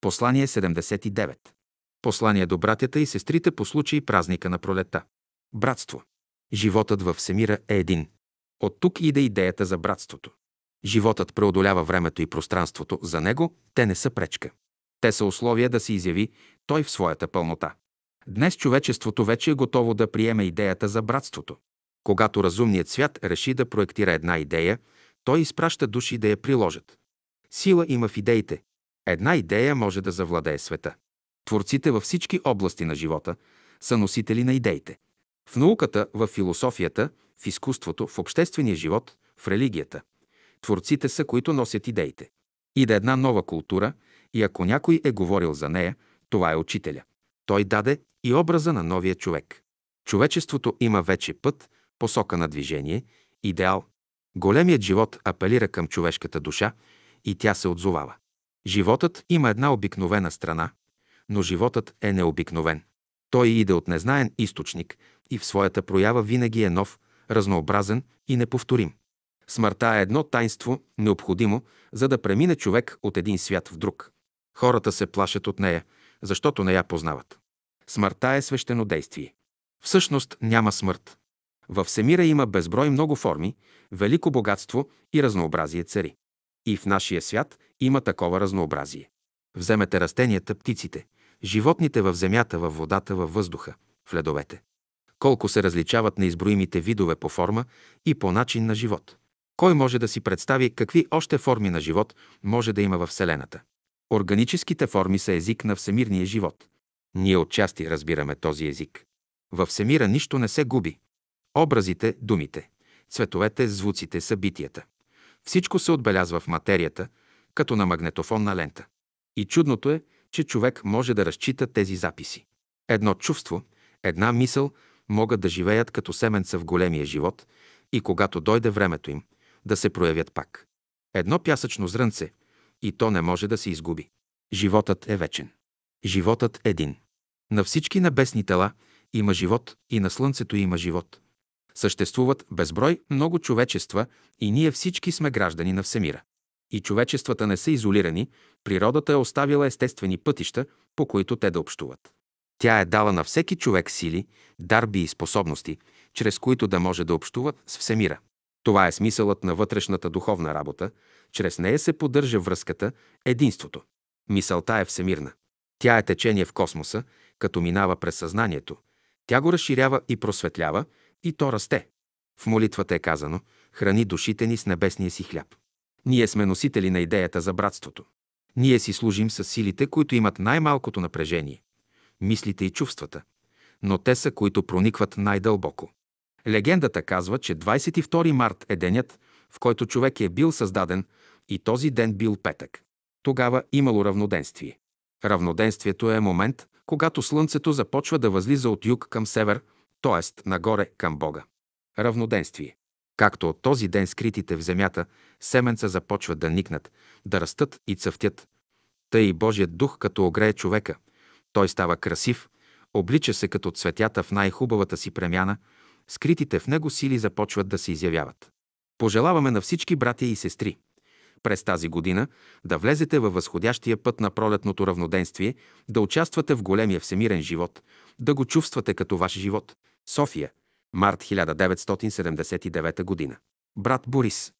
Послание 79. Послание до братята и сестрите по случай празника на пролета. Братство. Животът във Всемира е един. От тук иде идеята за братството. Животът преодолява времето и пространството, за него те не са пречка. Те са условия да се изяви той в своята пълнота. Днес човечеството вече е готово да приеме идеята за братството. Когато разумният свят реши да проектира една идея, той изпраща души да я приложат. Сила има в идеите. Една идея може да завладее света. Творците във всички области на живота са носители на идеите. В науката, в философията, в изкуството, в обществения живот, в религията. Творците са, които носят идеите. И да една нова култура, и ако някой е говорил за нея, това е учителя. Той даде и образа на новия човек. Човечеството има вече път, посока на движение, идеал. Големият живот апелира към човешката душа и тя се отзовава. Животът има една обикновена страна, но животът е необикновен. Той иде от незнаен източник и в своята проява винаги е нов, разнообразен и неповторим. Смъртта е едно тайнство, необходимо, за да премине човек от един свят в друг. Хората се плашат от нея, защото не я познават. Смъртта е свещено действие. Всъщност няма смърт. Във Всемира има безброй много форми, велико богатство и разнообразие цари. И в нашия свят има такова разнообразие. Вземете растенията, птиците, животните в земята, във водата, във въздуха, в ледовете. Колко се различават неизброимите видове по форма и по начин на живот. Кой може да си представи какви още форми на живот може да има във Вселената? Органическите форми са език на всемирния живот. Ние отчасти разбираме този език. Във всемира нищо не се губи. Образите, думите, цветовете, звуците, събитията. Всичко се отбелязва в материята, като на магнетофонна лента. И чудното е, че човек може да разчита тези записи. Едно чувство, една мисъл могат да живеят като семенца в големия живот и когато дойде времето им, да се проявят пак. Едно пясъчно зрънце и то не може да се изгуби. Животът е вечен. Животът един. На всички небесни тела има живот и на Слънцето има живот. Съществуват безброй много човечества и ние всички сме граждани на Всемира. И човечествата не са изолирани, природата е оставила естествени пътища, по които те да общуват. Тя е дала на всеки човек сили, дарби и способности, чрез които да може да общуват с Всемира. Това е смисълът на вътрешната духовна работа, чрез нея се поддържа връзката, единството. Мисълта е всемирна. Тя е течение в космоса, като минава през съзнанието. Тя го разширява и просветлява, и то расте. В молитвата е казано «Храни душите ни с небесния си хляб». Ние сме носители на идеята за братството. Ние си служим с силите, които имат най-малкото напрежение – мислите и чувствата. Но те са, които проникват най-дълбоко. Легендата казва, че 22 март е денят, в който човек е бил създаден и този ден бил петък. Тогава имало равноденствие. Равноденствието е момент, когато Слънцето започва да възлиза от юг към север, т.е. нагоре към Бога. Равноденствие. Както от този ден скритите в земята семенца започват да никнат, да растат и цъфтят. Тъй и Божият дух, като огрее човека, той става красив, облича се като цветята в най-хубавата си премяна, скритите в него сили започват да се изявяват. Пожелаваме на всички братя и сестри през тази година да влезете във възходящия път на пролетното равноденствие, да участвате в големия всемирен живот, да го чувствате като ваш живот. София, март 1979 година. Брат Борис